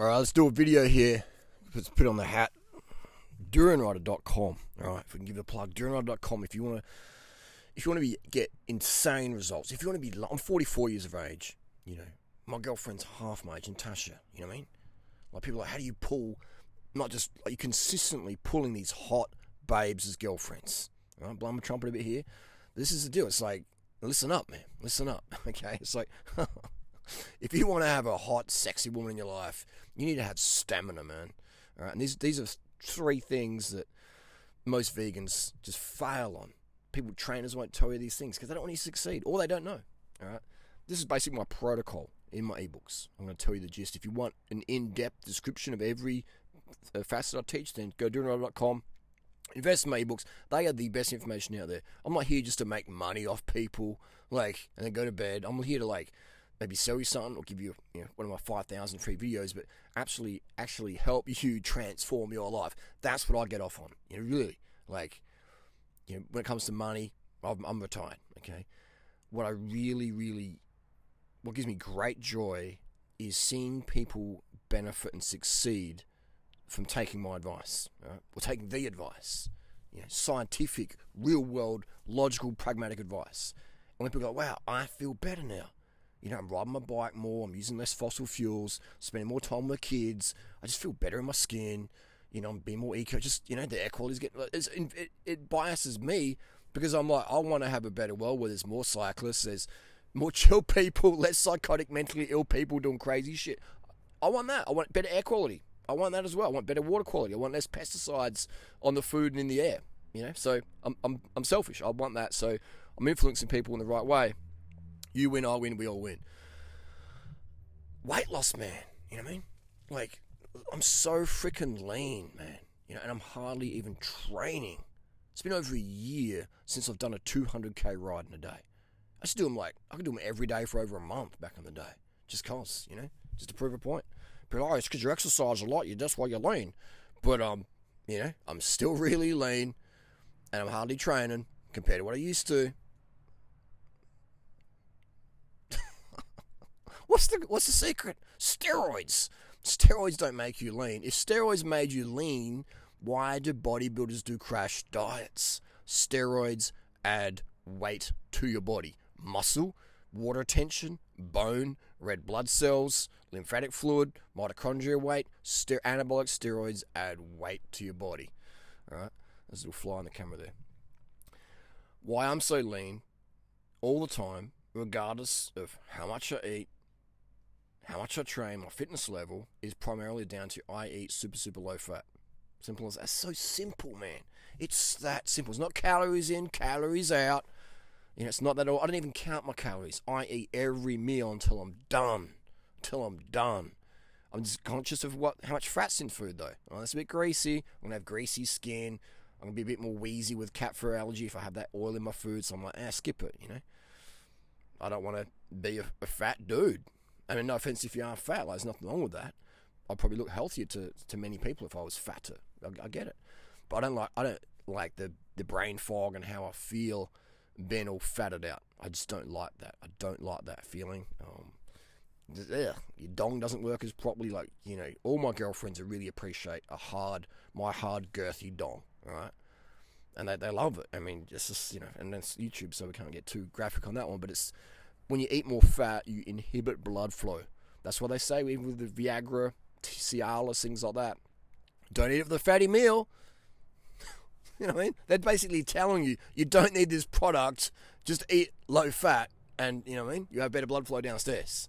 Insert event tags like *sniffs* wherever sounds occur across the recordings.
All right, let's do a video here. Let's put on the hat. DurianRider.com. All right, if we can give it a plug, DurianRider.com. If you want to, if you want to be get insane results, if you want to be, I'm 44 years of age. You know, my girlfriend's half my age, Natasha. You know what I mean? Like people are like, how do you pull? Not just like you consistently pulling these hot babes as girlfriends. All right, blow my trumpet a bit here. This is the deal. It's like, listen up, man. Listen up. *laughs* Okay, it's like. *laughs* if you want to have a hot, sexy woman in your life, you need to have stamina, man. All right, and these these are three things that most vegans just fail on. People, trainers won't tell you these things because they don't want you to succeed or they don't know. All right, this is basically my protocol in my ebooks. I'm going to tell you the gist. If you want an in-depth description of every uh, facet I teach, then go to Invest in my ebooks. They are the best information out there. I'm not here just to make money off people, like, and then go to bed. I'm here to like maybe sell you something or give you, you know, one of my 5,000 free videos, but actually, actually help *laughs* you transform your life. That's what I get off on. You know, really, like, you know, when it comes to money, I'm, I'm retired. Okay, what I really, really, what gives me great joy is seeing people benefit and succeed from taking my advice, right? or taking the advice, you know, scientific, real world, logical, pragmatic advice. And when people go, "Wow, I feel better now," You know, I'm riding my bike more. I'm using less fossil fuels. Spending more time with kids. I just feel better in my skin. You know, I'm being more eco. Just you know, the air quality's getting. It, it biases me because I'm like, I want to have a better world where there's more cyclists, there's more *laughs* chill people, less psychotic, mentally ill people doing crazy shit. I want that. I want better air quality. I want that as well. I want better water quality. I want less pesticides on the food and in the air. You know, so I'm I'm I'm selfish. I want that. So I'm influencing people in the right way. You win, I win, we all win. Weight loss, man. You know what I mean? Like, I'm so freaking lean, man. You know, and I'm hardly even training. It's been over a year since I've done a 200k ride in a day. I used to do them like, I could do them every day for over a month back in the day. Just cause, you know, just to prove a point. But oh, it's because you exercise a lot, you that's why you're lean. But um, you know, I'm still *laughs* really lean and I'm hardly training compared to what I used to. What's the what's the secret? Steroids. Steroids don't make you lean. If steroids made you lean, why do bodybuilders do crash diets? Steroids add weight to your body. Muscle, water retention, bone, red blood cells, lymphatic fluid, mitochondria weight, ster- anabolic steroids add weight to your body. All right, there's a little fly on the camera there. Why I'm so lean all the time, regardless of how much I eat, how much I train, my fitness level is primarily down to I eat super, super low fat. Simple as that. so simple, man. It's that simple. It's not calories in, calories out. You know, it's not that all. I don't even count my calories. I eat every meal until I'm done. Until I'm done. I'm just conscious of what how much fat's in food though. That's a bit greasy. I'm gonna have greasy skin. I'm gonna be a bit more wheezy with cat fur allergy if I have that oil in my food. So I'm like, ah, skip it. You know. I don't want to be a, a fat dude. I mean, no offense if you are fat, like, there's nothing wrong with that. I'd probably look healthier to, to many people if I was fatter. I, I, get it, but I don't like I don't like the the brain fog and how I feel being all fatted out. I just don't like that. I don't like that feeling. Um, yeah, your dong doesn't work as properly. Like you know, all my girlfriends really appreciate a hard, my hard girthy dong. Right, and they, they love it. I mean, it's just you know, and that's YouTube, so we can't get too graphic on that one. But it's when you eat more fat, you inhibit blood flow. That's what they say, even with the Viagra, Cialis, things like that. Don't eat it for the fatty meal. *laughs* you know what I mean? They're basically telling you you don't need this product. Just eat low fat, and you know what I mean. You have better blood flow downstairs.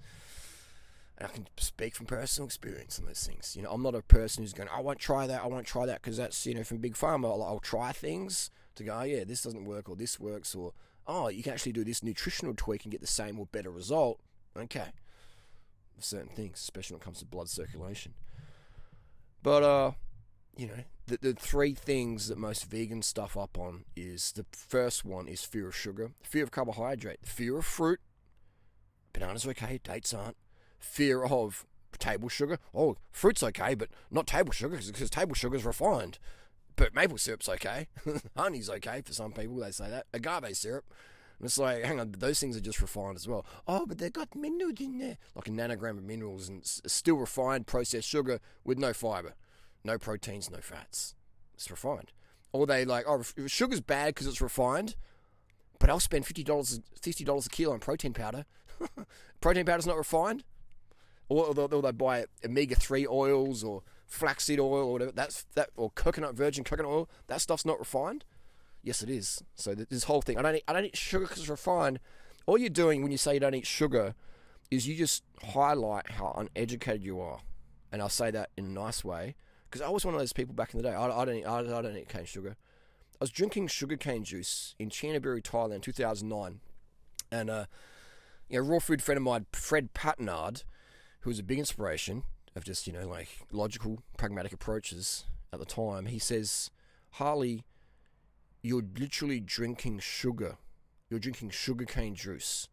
And I can speak from personal experience on those things. You know, I'm not a person who's going, I won't try that, I won't try that, because that's, you know, from Big Pharma. I'll, I'll try things to go, oh, yeah, this doesn't work, or this works, or oh, you can actually do this nutritional tweak and get the same or better result. Okay. Certain things, especially when it comes to blood circulation. But, uh, you know, the, the three things that most vegans stuff up on is the first one is fear of sugar, fear of carbohydrate, fear of fruit. Bananas are okay, dates aren't. Fear of table sugar. Oh, fruit's okay, but not table sugar because table sugar is refined. But maple syrup's okay. *laughs* Honey's okay for some people. They say that agave syrup. And it's like, hang on, those things are just refined as well. Oh, but they've got minerals in there, like a nanogram of minerals, and still refined processed sugar with no fiber, no proteins, no fats. It's refined. Or they like, oh, sugar's bad because it's refined, but I'll spend fifty dollars, fifty dollars a kilo on protein powder. *laughs* protein powder's not refined. Or they'll, they buy omega three oils or flaxseed oil or whatever. That's that or coconut virgin coconut oil. That stuff's not refined. Yes, it is. So this whole thing, I don't eat, I don't eat sugar because it's refined. All you're doing when you say you don't eat sugar is you just highlight how uneducated you are, and I'll say that in a nice way because I was one of those people back in the day. I, I don't eat, I, I, don't eat cane sugar. I was drinking sugarcane juice in Chanthaburi, Thailand, 2009, and uh, you know, raw food friend of mine, Fred Patenaude, who was a big inspiration of just you know like logical, pragmatic approaches at the time. He says, Harley you're literally drinking sugar. You're drinking sugarcane juice.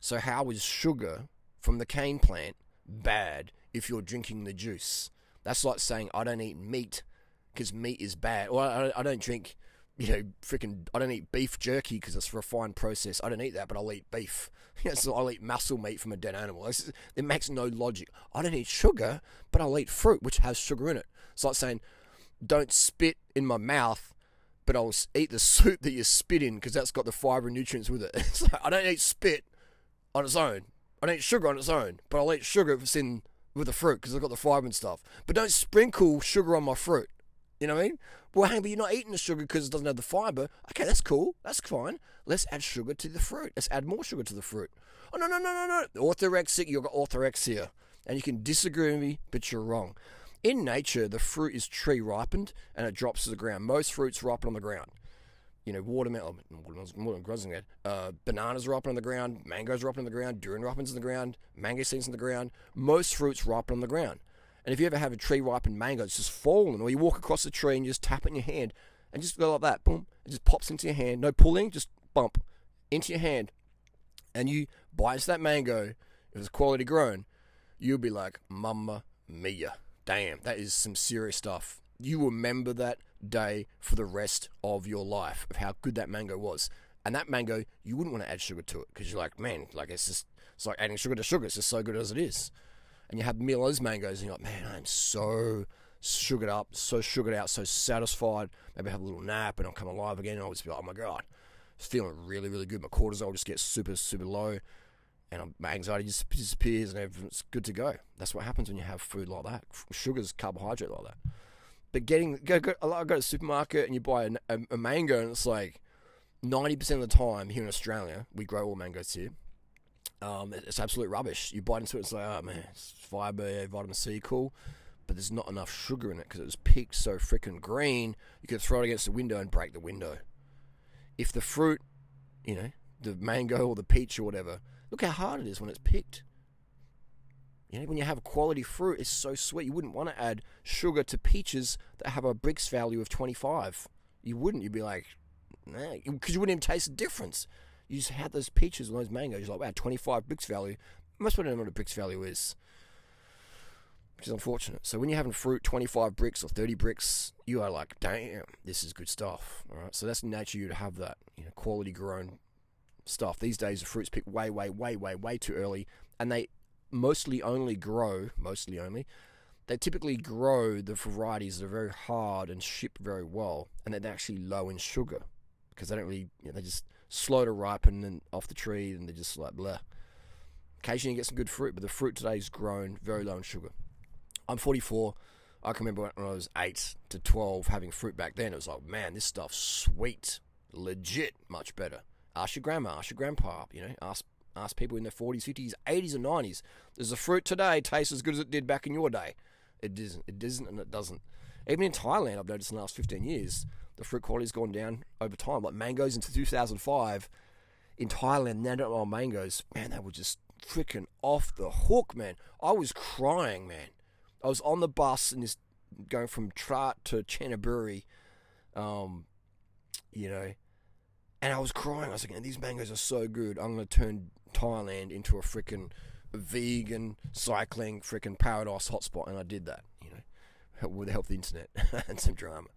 So, how is sugar from the cane plant bad if you're drinking the juice? That's like saying, I don't eat meat because meat is bad. Or I, I don't drink, you know, freaking, I don't eat beef jerky because it's a refined process. I don't eat that, but I'll eat beef. *laughs* so I'll eat muscle meat from a dead animal. it makes no logic. I don't eat sugar, but I'll eat fruit which has sugar in it. It's like saying, don't spit in my mouth but I'll eat the *laughs* soup that you spit in because that's got the fiber and nutrients with it. *laughs* I don't eat spit on its own. I don't eat sugar on its own, but I'll eat sugar if it's in with the fruit because I've got the fiber and stuff. But don't sprinkle sugar on my fruit. You know what I mean? Well, hang, but you're not eating the sugar because it doesn't have the fiber. Okay, that's cool. That's fine. Let's add sugar to the fruit. Let's add more sugar to the fruit. Oh, no, no, no, no, no. Orthorexic, you've got orthorexia. And you can disagree with me, but you're wrong. In nature, the fruit is tree ripened and it drops to the ground. Most fruits ripen on the ground. You know, watermelon, watermelon uh, bananas ripen on the ground, mangoes ripen on the ground, durian ripens on the ground, mango seeds on the ground. Most fruits ripen on the ground. And if you ever have a tree ripened mango, it's just fallen, or you walk across the tree and you just tap it in your hand and just go like that, boom, it just pops into your hand. No pulling, just bump into your hand. And you bite that mango, if it's quality grown, you'll be like, Mamma mia damn, that is some serious stuff. You remember that day for the rest of your life of how good that mango was. And that mango, you wouldn't want to add sugar to it because you're like, man, like it's just, it's like adding sugar to sugar. It's just so good as it is. And you have those mangoes and you're like, man, I'm so sugared up, so sugared out, so satisfied. Maybe have a little nap and I'll come alive again. And I'll just be like, oh my God, feeling really, really good. My cortisol just gets super, super low and my anxiety just disappears and everything's good to go. That's what happens when you have food like that. Sugar's carbohydrate like that. But getting go, go, I go to supermarket and you buy a, a, a mango and it's like ninety percent of the time here in Australia we grow all mangoes here. Um, it's absolute rubbish. You bite into it, it's like, oh man, it's fiber, vitamin C, cool, but there's not enough sugar in it because it was picked so freaking green. You could throw it against the window and break the window. If the fruit, you know, the mango or the peach or whatever Look how hard it is when it's picked. You know, when you have a quality fruit, it's so sweet. You wouldn't want to add sugar to peaches that have a Brix value of 25. You wouldn't. You'd be like, nah, because you wouldn't even taste the difference. You just had those peaches and those mangoes. You're like, wow, 25 Brix value. Most people don't know what a Brix value is, which is unfortunate. So when you're having fruit 25 Brix or 30 Brix, you are like, damn, this is good stuff. All right. So that's nature you to have that, you know, quality grown stuff. These days, the fruit's picked way, way, way, way, way too early, and they mostly only grow, mostly only, they typically grow the varieties that are very hard and ship very well, and they're actually low in sugar because they don't really, you know, they just slow to ripen and off the tree, and they're just like blah. Occasionally, you get some good fruit, but the fruit today is grown very low in sugar. I'm 44. I can remember when I was 8 to 12 having fruit back then. It was like, man, this stuff's sweet. Legit much better. Ask your grandma, ask your grandpa, you know, ask ask people in their 40s, 50s, 80s, and 90s. Does the fruit today taste as good as it did back in your day? It doesn't. It doesn't, and it doesn't. Even in Thailand, I've noticed in the last 15 years, the fruit quality's gone down over time. Like mangoes into 2005, in Thailand, now mangoes, man, they were just freaking off the hook, man. I was crying, man. I was on the bus and just going from Trat to Chanthaburi, um, you know, and I was crying. I was like, these mangoes are so good. I'm going to turn Thailand into a freaking vegan cycling freaking paradise hotspot. And I did that, with the help of the internet *laughs* and some drama.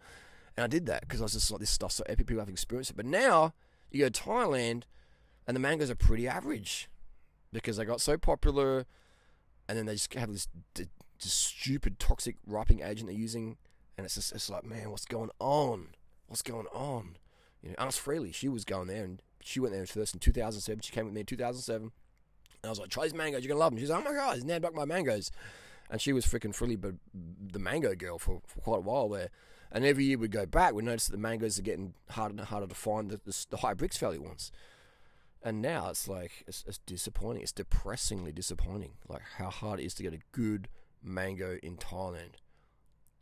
And I did that because I was just like, this stuff's so epic. People have experienced it. But now, You go to Thailand, and the mangoes are pretty average because they got so popular, and then they just have this, just stupid toxic ripening agent they're using, and it's just it's like, man, what's going on? What's going on? You know, ask Freelee. She was going there, and she went there first in 2007. She came with me in 2007. And I was like, try these mangoes, you're gonna love them. She's like, oh my god, he's nabbed up my mangoes. And she was freaking Freelee, but the mango girl for, for quite a while there. And every year we'd go back, we noticed that the mangoes are getting harder and harder to find the, the, the high Brix value ones. And now it's like, it's, it's disappointing. It's depressingly disappointing, like how hard it is to get a good mango in Thailand.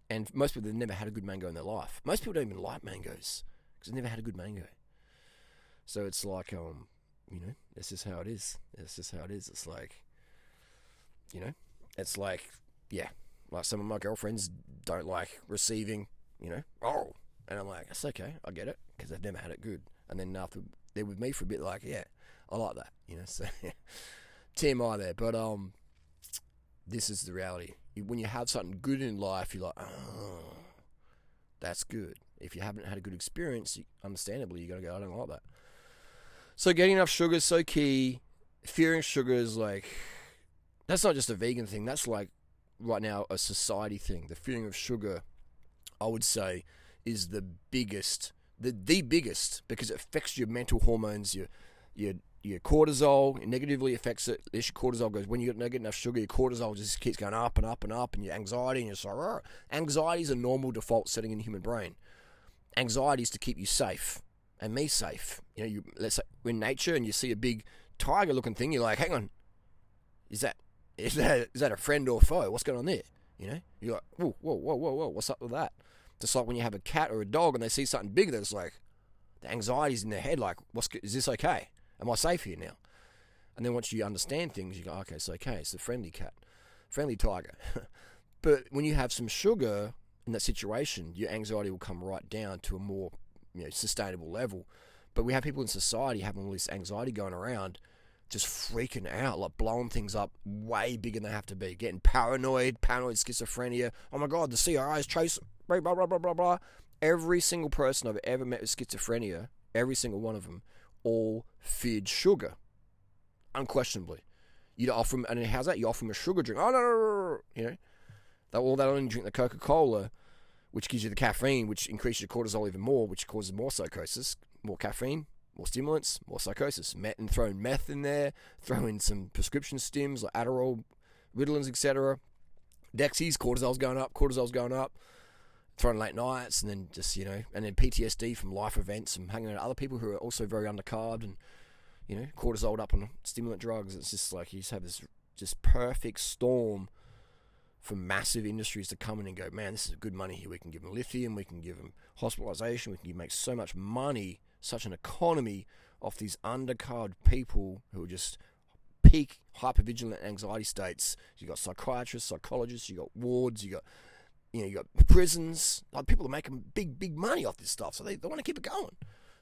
And most people have never had a good mango in their life. Most people don't even like mangoes because they've never had a good mango. So it's like, um, you know, that's just how it is. That's just how it is. It's like, you know, it's like, yeah, like some of my girlfriends don't like receiving, you know, oh, and I'm like, that's okay, I get it because they've never had it good. And then after they're with me for a bit, like, yeah, I like that, you know. *laughs* So TMI there, but um, this is the reality. When you have something good in life, you're like, oh, that's good. If you haven't had a good experience, you, understandably, you're gonna go, I don't like that. So getting enough sugar is so key. Fearing sugar is like that's not just a vegan thing. That's like right now a society thing. The fearing of sugar, I would say, is the biggest, the the biggest because it affects your mental hormones, your your your cortisol. It negatively affects it. Your cortisol goes when you don't get enough sugar. Your cortisol just keeps going up and up and up, and your anxiety and your sorrow. Anxiety is a normal default setting in the human brain. Anxiety is to keep you safe and me safe. You know, you let's say we're in nature and you see a big tiger looking thing, you're like, hang on, is that is that is that a friend or foe? What's going on there? You know, you're like, whoa, whoa, whoa, whoa, whoa, what's up with that? Just like when you have a cat or a dog and they see something big, that's like the anxiety's in their head, like, what's is this okay? Am I safe here now? And then once you understand things, you go, okay, it's okay. It's a friendly cat, friendly tiger. *laughs* but when you have some sugar in that situation, your anxiety will come right down to a more you know, sustainable level. But we have people in society having all this anxiety going around, just freaking out, like blowing things up way bigger than they have to be, getting paranoid, paranoid schizophrenia. Oh my God, the CRI is chasing, blah, blah, blah, blah, blah. Every single person I've ever met with schizophrenia, every single one of them, all feared sugar. Unquestionably. You'd offer them, and how's that? You offer them a sugar drink. Oh, no, no, no, no. you know. They, well, they'll only drink the Coca Cola which gives you the caffeine, which increases your cortisol even more, which causes more psychosis. More caffeine, more stimulants, more psychosis. Met and throw meth in there, throw in some prescription stims like Adderall, Ritalins, etc. Dexies, cortisol's going up, cortisol's going up. Throwing late nights, and then just you know, and then PTSD from life events and hanging out with other people who are also very undercarbed and you know, cortisol up on stimulant drugs. It's just like you just have this just perfect storm for massive industries to come in and go, man, this is good money here. We can give them lithium, we can give them hospitalization, we can make so much money, such an economy off these undercarbed people who are just peak hypervigilant anxiety states. You got psychiatrists, psychologists, you got wards, you got you know, you got prisons. Like people are making big, big money off this stuff, so they, they want to keep it going.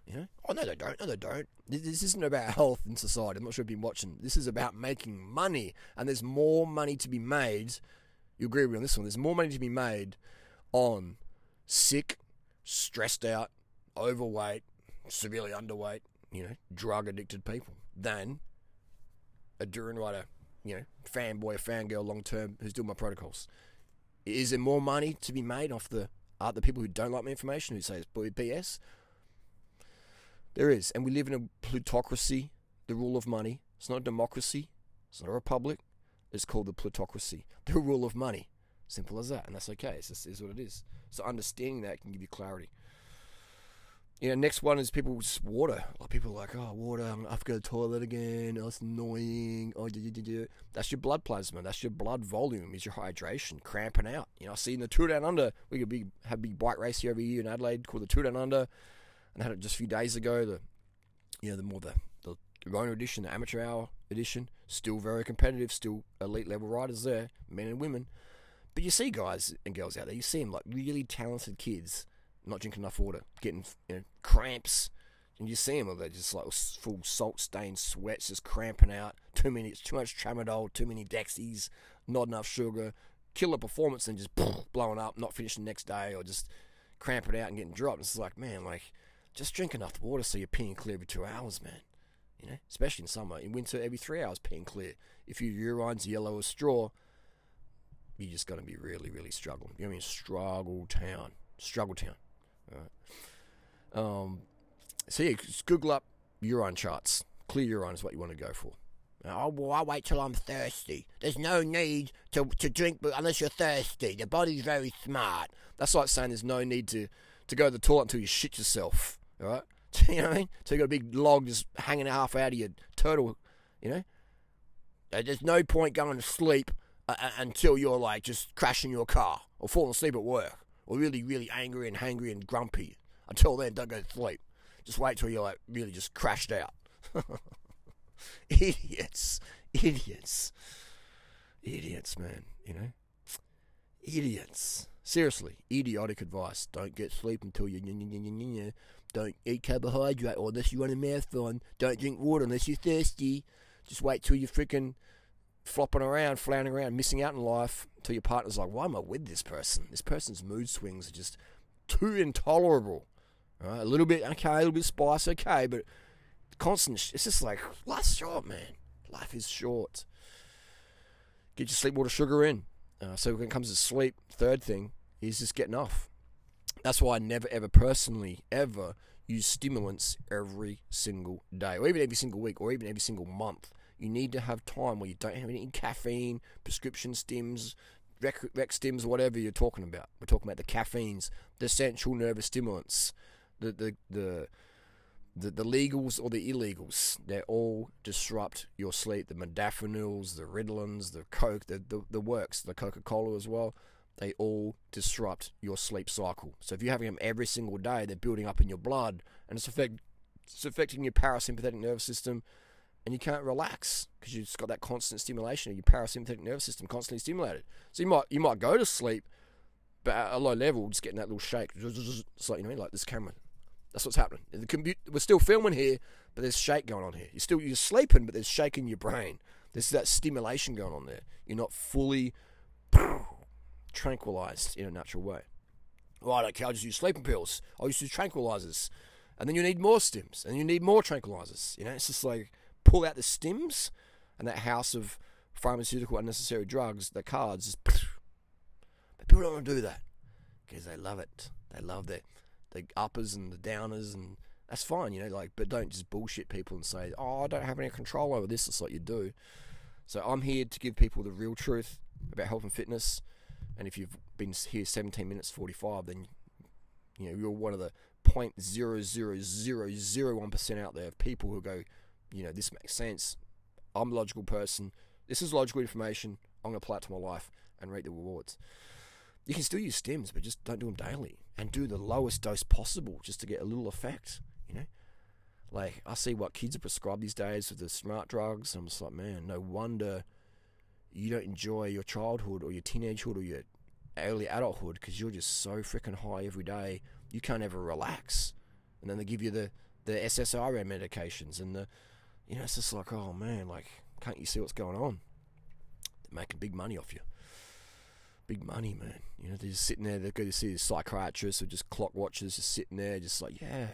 You know? Oh no, they don't. No, they don't. This isn't about health and society. I'm not sure you've been watching. This is about making money, and there's more money to be made you agree with me on this one. There's more money to be made on sick, stressed out, overweight, severely underweight, you know, drug addicted people than a Durian Rider, you know, fanboy, fangirl long term who's doing my protocols. Is there more money to be made off the uh, the people who don't like my information, who say it's BS? There is, and we live in a plutocracy, the rule of money. It's not a democracy. It's not a republic It's called the plutocracy, the rule of money. Simple as that, and that's okay. It's just is what it is. So understanding that can give you clarity. You know, next one is people just water. Like people are like, oh, water. I have to go to the toilet again. Oh, it's annoying. Oh, that's your blood plasma. That's your blood volume. Is your hydration cramping out? You know, I see in the Tour Down Under, we could be have a big bike race here every year in Adelaide called the Tour Down Under, and had it just a few days ago. The you know the more the the Rona edition, the amateur hour edition, still very competitive, still elite level riders there, men and women. But you see guys and girls out there, you see them like really talented kids not drinking enough water, getting you know, cramps, and you see them, they're just like full salt stained sweats, just cramping out. *laughs* Too many, too much tramadol, too many Dexies, not enough sugar, killer performance, and just *laughs* blowing up, not finishing the next day, or just cramping out and getting dropped. It's like, man, like just drink enough water so you're peeing clear every two hours, man. You know, especially in summer. In winter, every three hours peeing clear. If your urine's yellow as straw, you're just going to be really, really struggling. To be in struggle town. Struggle town. Um, so yeah, just Google up urine charts. Clear urine is what you want to go for. Oh, well, I wait till I'm thirsty. There's no need to, to drink but unless you're thirsty. The body's very smart. That's like saying there's no need to, to go to the toilet until you shit yourself. All right? *laughs* you know what I mean? So you got a big log just hanging half out of your turtle, you know? Uh, there's no point going to sleep uh, uh, until you're like just crashing your car or falling asleep at work or really, really angry and hangry and grumpy. *laughs* Until then, don't go to sleep. Just wait till you're like really just crashed out. *laughs* idiots, idiots, idiots, man. You know, idiots. Seriously, idiotic advice. Don't get sleep until you. Don't eat carbohydrate unless you run a marathon. Don't drink water unless you're thirsty. Just wait till you're freaking flopping around, floundering around, missing out in life. Till your partner's like, why am I with this person? This person's mood swings are just too intolerable. Right? A little bit okay, a little bit spice, okay, but constant. It's just like life's short, man. Life is short. Get your sleep water sugar in. Uh, so when it comes to sleep, third thing is just getting off. That's why I never ever personally ever use stimulants every single day, or even every single week, or even every single month. You need to have time where you don't have any caffeine, prescription stims, rec, rec stims, whatever you're talking about. We're talking about the caffeines, the central nervous stimulants, the the the the, the legals or the illegals, they all disrupt your sleep. The modafinils, the Ritalins, the Coke, the, the, the works, the Coca Cola as well, they all disrupt your sleep cycle. So if you're having them every single day, they're building up in your blood and it's, affect, it's affecting your parasympathetic nervous system and you can't relax because you've just got that constant stimulation of your parasympathetic nervous system constantly stimulated. So you might you might go to sleep, but at a low level, just getting that little shake. *laughs* It's like you know, like this camera that's what's happening. The we're still filming here, but there's shake going on here. You're still you're sleeping, but there's shake in your brain. There's that stimulation going on there. You're not fully *sniffs* tranquilized in a natural way. Right, okay, I'll just use sleeping pills. I'll just use tranquilizers. And then you need more stims, and you need more tranquilizers. You know, it's just like pull out the stims and that house of pharmaceutical unnecessary drugs, the cards. *sniffs* But people don't want to do that because they love it. They love that the uppers and the downers, and that's fine, you know. Like, but don't just bullshit people and say, "Oh, I don't have any control over this." It's like you do. So I'm here to give people the real truth about health and fitness. And if you've been here 17 minutes 45, then you know you're one of the 0.00001 percent out there of people who go, you know, this makes sense. I'm a logical person. This is logical information. I'm going to apply it to my life and reap the rewards. You can still use stims, but just don't do them daily and do the lowest dose possible just to get a little effect, you know? Like, I see what kids are prescribed these days with the smart drugs, and I'm just like, man, no wonder you don't enjoy your childhood or your teenagehood or your early adulthood because you're just so freaking high every day, you can't ever relax. And then they give you the, the SSRI medications, and the, you know, it's just like, oh man, like, can't you see what's going on? They're making big money off you big money, man. You know, they're just sitting there. They go to see the psychiatrist or just clock watchers, just sitting there, just like, yeah,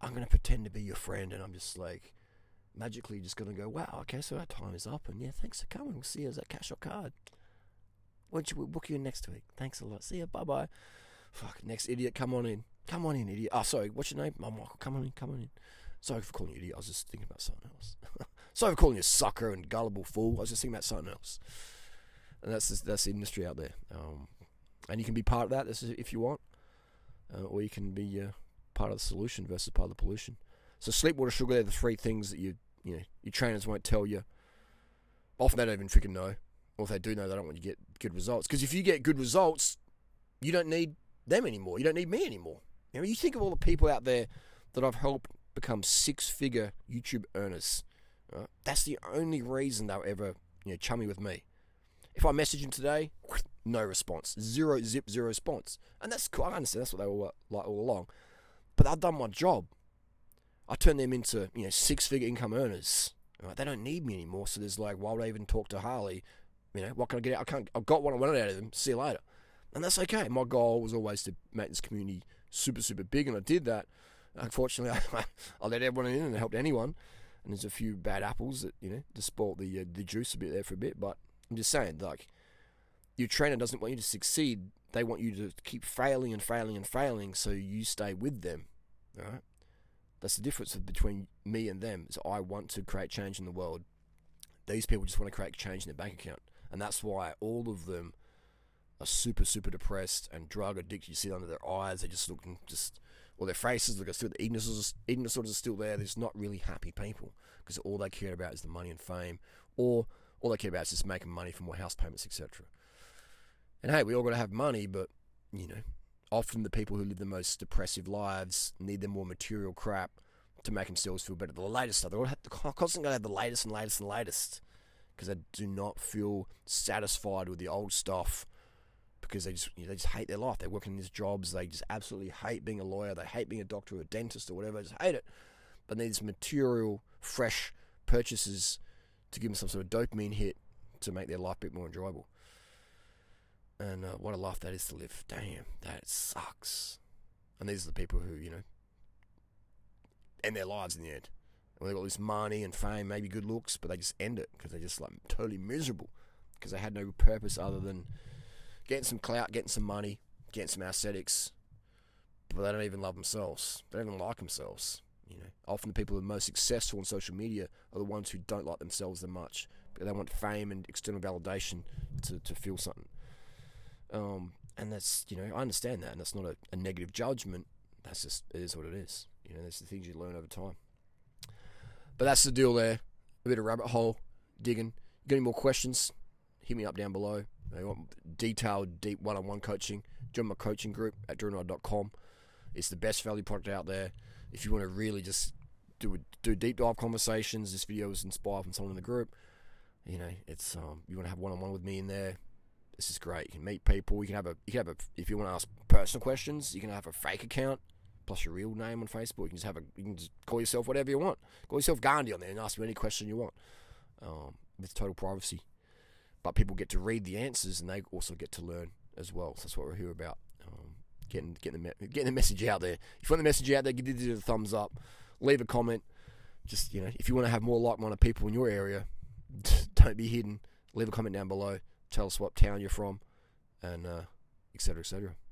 I'm gonna pretend to be your friend, and I'm just like, magically just gonna go, wow, okay, so our time is up, and yeah, thanks for coming. We'll see you as that cash or card. Won't you we'll book you next week? Thanks a lot. See you. Bye bye. Fuck, next idiot, come on in. Come on in, idiot. Oh, sorry. What's your name? Oh, Michael. Come on in. Come on in. Sorry for calling you idiot. I was just thinking about something else. *laughs* sorry for calling you sucker and gullible fool. I was just thinking about something else and that's that's the industry out there. Um, and you can be part of that if you want, uh, or you can be uh, part of the solution versus part of the pollution. So sleep, water, sugar—they're the three things that you you know your trainers won't tell you. Often they don't even freaking know, or if they do know, they don't want you to get good results. Because if you get good results, you don't need them anymore. You don't need me anymore. You know, you think of all the people out there that I've helped become six-figure YouTube earners. Right? That's the only reason they'll ever you know chummy with me. If I message him today, *sniffs* no response. Zero, zip, zero response. And that's cool. I understand that's what they were like all along. But I've done my job. I turned them into, you know, six figure income earners. Right? They don't need me anymore. So there's like, why would I even talk to Harley? You know, what can I get out? I can't, I've got what I wanted out of them. See you later. And that's okay. My goal was always to make this community super, super big. And I did that. Unfortunately, *laughs* I, I let everyone in and helped anyone. And there's a few bad apples that you know just spoiled the uh, the juice a bit there for a bit. But I'm just saying, like, your trainer doesn't want you to succeed. They want you to keep failing and failing and failing, so you stay with them. All right. That's the difference between me and them. Is I want to create change in the world. These people just want to create change in their bank account, and that's why all of them are super, super depressed and drug addicted. You see it under their eyes; they just look just, or their faces look still. The eating disorders are still there. They're just not really happy people because all they care about is the money and fame, or all they care about is just making money for more house payments, etc. And hey, we all got to have money, but you know, often the people who live the most depressive lives need the more material crap to make themselves feel better. The latest stuff. They're all have constantly going to have the latest and latest and latest because they do not feel satisfied with the old stuff because they just you know, they just hate their life. They work in these jobs. They just absolutely hate being a lawyer. They hate being a doctor or a dentist or whatever. They just hate it. But they need material, fresh purchases to give them some sort of dopamine hit to make their life a bit more enjoyable. And uh, what a life that is to live. Damn, that sucks. And these are the people who, you know, end their lives in the end. And they've got all this money and fame, maybe good looks, but they just end it because they're just like totally miserable because they had no purpose other than getting some clout, getting some money, getting some aesthetics. But they don't even love themselves. They don't even like themselves. You know, often the people who are most successful on social media are the ones who don't like themselves that much. But they want fame and external validation to, to feel something. Um, and that's you know I understand that, and that's not a, a negative judgment. That's just it is what it is. You know, that's the things you learn over time. But that's the deal there. A bit of rabbit hole digging. You Got any more questions? Hit me up down below. They want detailed, deep one-on-one coaching. Join my coaching group at DurianRider.com. It's the best value product out there. If you want to really just do do deep dive conversations, this video was inspired from someone in the group. You know, it's um, you want to have one-on-one with me in there this is great. You can meet people. You can have a you can have a if you want to ask personal questions, you can have a fake account plus your real name on Facebook. You can just have a you can just call yourself whatever you want. Call yourself Gandhi on there and ask me any question you want um, with total privacy. But people get to read the answers and they also get to learn as well. So that's what we're here about. Getting getting the getting the message out there. If you want the message out there, give it a thumbs up. Leave a comment. Just you know, if you want to have more like-minded people in your area, *laughs* don't be hidden. Leave a comment down below tell us what town you're from, and uh, etc. et.